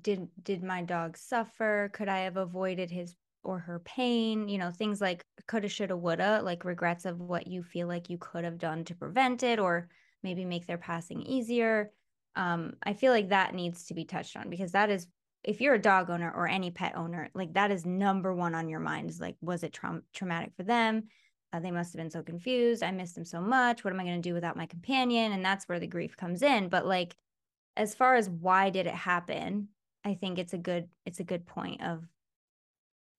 S1: did did my dog suffer? Could I have avoided his or her pain? You know, things like coulda, shoulda, woulda, like regrets of what you feel like you could have done to prevent it or maybe make their passing easier. Um, I feel like that needs to be touched on because that is if you're a dog owner or any pet owner, like that is number one on your mind is like, was it traum- traumatic for them? Uh, they must have been so confused. I miss them so much. What am I going to do without my companion? And that's where the grief comes in. But like, as far as why did it happen, I think it's a good it's a good point of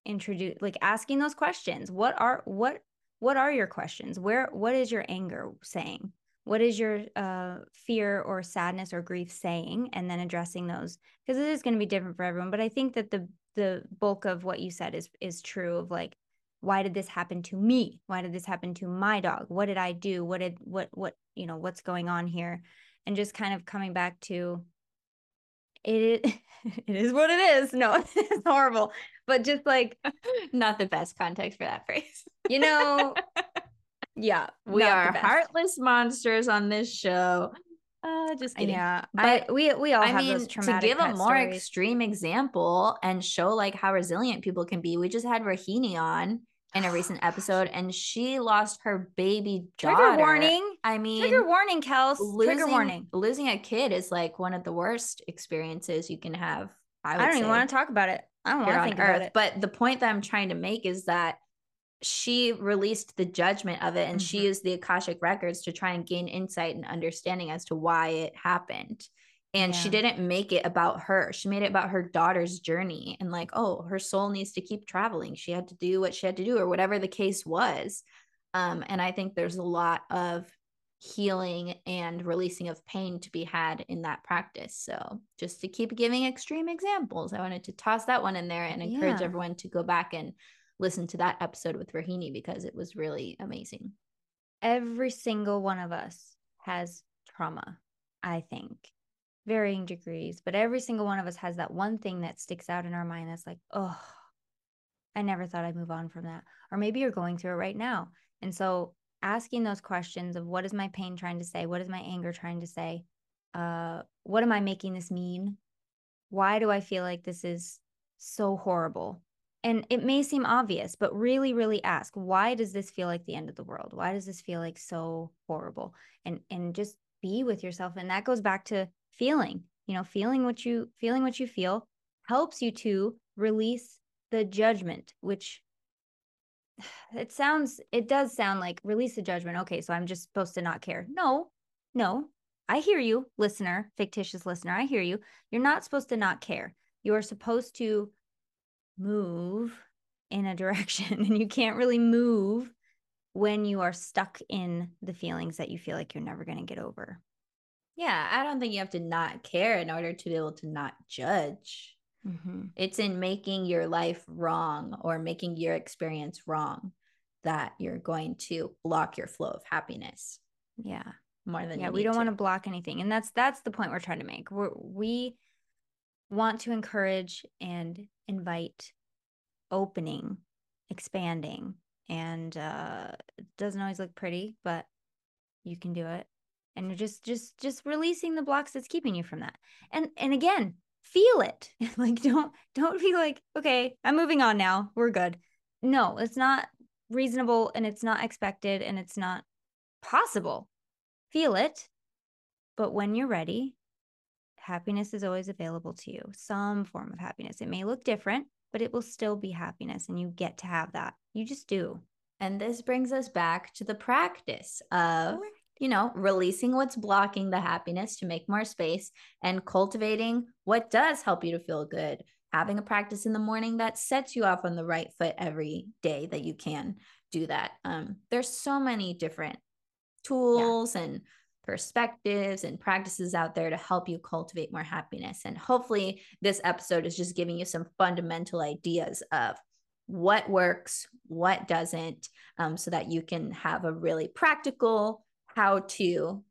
S1: introduce like asking those questions. What are what what are your questions? Where what is your anger saying? What is your uh, fear or sadness or grief saying? And then addressing those because it is going to be different for everyone. But I think that the the bulk of what you said is is true of like why did this happen to me why did this happen to my dog what did i do what did what what you know what's going on here and just kind of coming back to it is, it is what it is no it's horrible but just like
S2: Not the best context for that phrase.
S1: you know yeah
S2: We are heartless monsters on this show. Uh, just kidding.
S1: Yeah,
S2: But
S1: but we we all
S2: I
S1: have
S2: mean,
S1: those
S2: to
S1: traumatic
S2: give a more
S1: stories.
S2: extreme example and show like how resilient people can be, we just had Rahini on in a recent episode, and she lost her baby daughter.
S1: Trigger warning.
S2: I mean,
S1: Trigger warning, Kels.
S2: losing,
S1: Trigger warning.
S2: Losing a kid is like one of the worst experiences you can have. I,
S1: I, don't even want to talk about it. I don't want to think about it.
S2: But the point that I'm trying to make is that she released the judgment of it and she
S1: Mhm.
S2: used the Akashic records to try and gain insight and understanding as to why it happened. And she didn't make it about her. She made it about her daughter's journey and like, oh, her soul needs to keep traveling. She had to do what she had to do or whatever the case was. Um, and I think there's a lot of healing and releasing of pain to be had in that practice. So, just to keep giving extreme examples, I wanted to toss that one in there and encourage
S1: Yeah.
S2: everyone to go back and listen to that episode with Rahini because it was really amazing.
S1: Every single one of us has trauma, I think, varying degrees, but every single one of us has that one thing that sticks out in our mind that's like, oh, I never thought I'd move on from that. Or maybe you're going through it right now. And so asking those questions of what is my pain trying to say? What is my anger trying to say? Uh, what am I making this mean? Why do I feel like this is so horrible? And it may seem obvious, but really, really ask, why does this feel like the end of the world? Why does this feel like so horrible? And and just be with yourself. And that goes back to feeling, you know, feeling what you feeling what you feel helps you to release the judgment, which it sounds it does sound like release the judgment. Okay, so I'm just supposed to not care. No, no. I hear you, listener, fictitious listener. I hear you. You're not supposed to not care. You are supposed to move in a direction and you can't really move when you are stuck in the feelings that you feel like you're never going to get over.
S2: Yeah, I don't think you have to not care in order to be able to not judge.
S1: Mm-hmm.
S2: It's in making your life wrong or making your experience wrong that you're going to block your flow of happiness
S1: Yeah.
S2: more than
S1: yeah we don't want
S2: to.
S1: to block anything and that's that's the point we're trying to make we're, we want to encourage and invite opening expanding and uh it doesn't always look pretty but you can do it and you're just just just releasing the blocks that's keeping you from that. And and again feel it. Like don't don't be like okay i'm moving on now. We're good. No it's not reasonable and it's not expected and it's not possible. Feel it but when you're ready happiness is always available to you. Some form of happiness. It may look different but it will still be happiness and you get to have that. You just do.
S2: And this brings us back to the practice of, you know, releasing what's blocking the happiness to make more space and cultivating what does help you to feel good. Having a practice in the morning that sets you off on the right foot every day that you can do that. Um, there's so many different tools and perspectives and practices out there to help you cultivate more happiness. And hopefully, this episode is just giving you some fundamental ideas of what works, what doesn't, um, so that you can have a really practical how to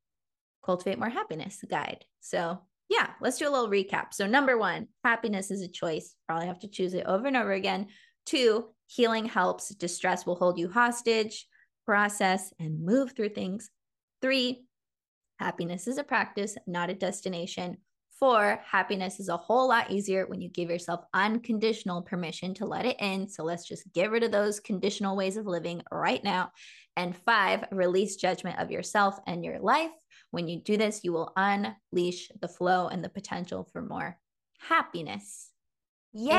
S2: cultivate more happiness guide. So, yeah, let's do a little recap. So, number one, happiness is a choice. Probably have to choose it over and over again. Two, healing helps. Distress will hold you hostage. Process and move through things. Three, happiness is a practice, not a destination. Four, happiness is a whole lot easier when you give yourself unconditional permission to let it in. So let's just get rid of those conditional ways of living right now. And five, release judgment of yourself and your life. When you do this, you will unleash the flow and the potential for more happiness. Yay.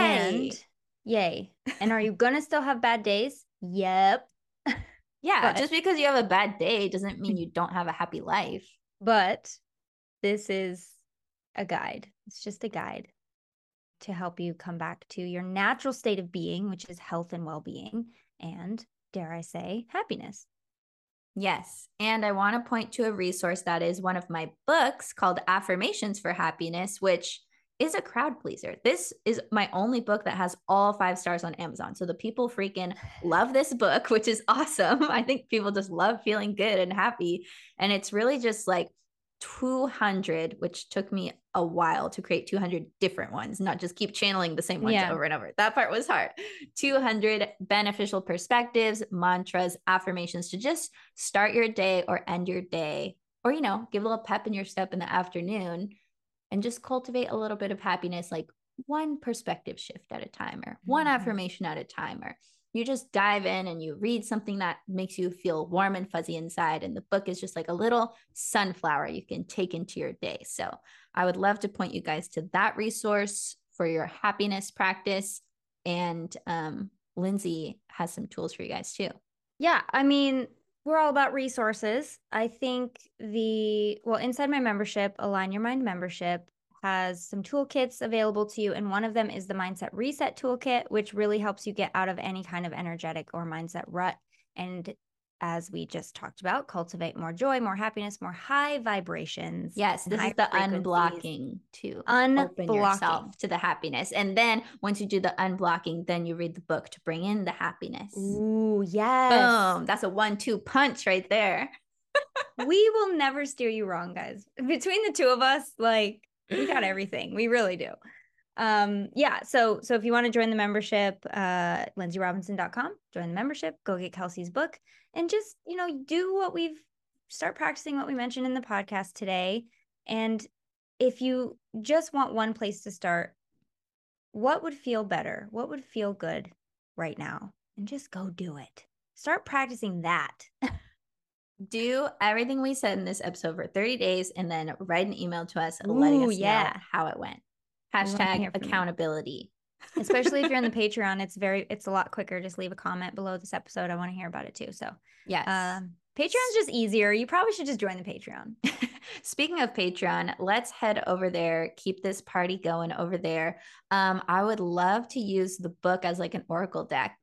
S1: and yay and are you gonna still have bad days yep
S2: yeah,
S1: but-
S2: just because you have a bad day doesn't mean you don't have a happy life.
S1: but this is a guide it's just a guide to help you come back to your natural state of being which is health and well-being and dare i say happiness
S2: Yes. And I want to point to a resource that is one of my books called Affirmations for Happiness, which is a crowd pleaser. This is my only book that has all five stars on Amazon. So the people freaking love this book, which is awesome. I think people just love feeling good and happy. And it's really just like 200, which took me a while to create 200 different ones, not just keep channeling the same ones
S1: Yeah.
S2: over and over. That part was hard. 200 beneficial perspectives, mantras, affirmations to just start your day or end your day or, you know, give a little pep in your step in the afternoon and just cultivate a little bit of happiness, like one perspective shift at a time or one mm-hmm. affirmation at a time or you just dive in and you read something that makes you feel warm and fuzzy inside. And the book is just like a little sunflower you can take into your day. So I would love to point you guys to that resource for your happiness practice. And um, Lindsay has some tools for you guys too.
S1: Yeah. I mean, we're all about resources. I think the, well, inside my membership, Align Your Mind membership, has some toolkits available to you. And one of them is the Mindset Reset Toolkit, which really helps you get out of any kind of energetic or mindset rut. And as we just talked about, cultivate more joy, more happiness, more high vibrations.
S2: Yes, this is the unblocking to unblocking. open yourself to the happiness. And then once you do the unblocking, then you read the book to bring in the happiness.
S1: Ooh, yes.
S2: Boom. That's a one two punch right there.
S1: we will never steer you wrong, guys. Between the two of us, like we got everything. We really do. Um, yeah. So, so if you want to join the membership, uh, lindsayrobinson.com, join the membership, go get Kelsey's book and just, you know, do what we've start practicing what we mentioned in the podcast today. And if you just want one place to start, what would feel better? What would feel good right now? And just go do it. Start practicing that.
S2: do everything we said in this episode for 30 days and then write an email to us Ooh, letting us yeah. know how it went. Hashtag accountability.
S1: Especially if you're in the Patreon, it's very it's a lot quicker. Just leave a comment below this episode. I want to hear about it too. So
S2: yes.
S1: Um Patreon's just easier. You probably should just join the Patreon.
S2: Speaking of Patreon, let's head over there. Keep this party going over there. Um, I would love to use the book as like an oracle deck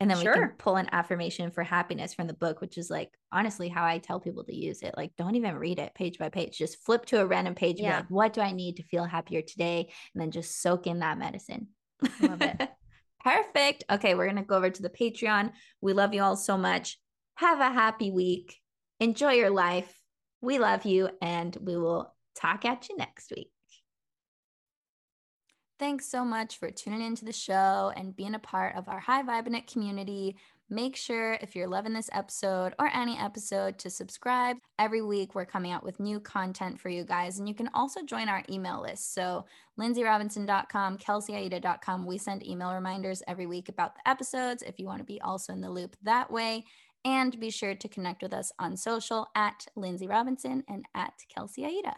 S2: and then sure. we can pull an affirmation for happiness from the book which is like honestly how i tell people to use it. Like don't even read it page by page. Just flip to a random page yeah. like what do i need to feel happier today? And then just soak in that medicine. Love it. Perfect. Okay we're gonna go over to the patreon. We love you all so much. Have a happy week. Enjoy your life. We love you and we will talk at you next week Thanks so much for tuning into the show and being a part of our High Vibinant community. Make sure if you're loving this episode or any episode to subscribe. Every week we're coming out with new content for you guys. And you can also join our email list. So lindsayrobinson.com, kelseyaida.com. We send email reminders every week about the episodes if you want to be also in the loop that way. And be sure to connect with us on social at Lindsay Robinson and at Kelsey Aida.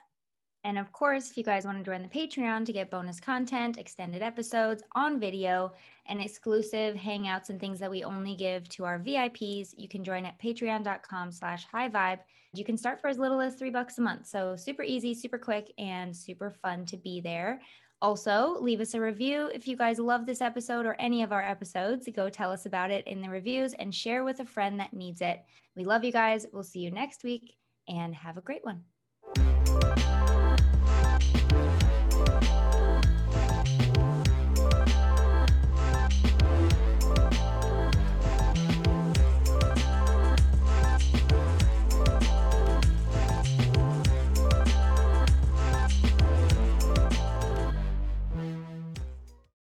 S1: And of course, if you guys want to join the Patreon to get bonus content, extended episodes on video, and exclusive hangouts and things that we only give to our VIPs, you can join at patreon.com slash high vibe. You can start for as little as three bucks a month. So super easy, super quick, and super fun to be there. Also, leave us a review if you guys love this episode or any of our episodes. Go tell us about it in the reviews and share with a friend that needs it. We love you guys. We'll see you next week and have a great one.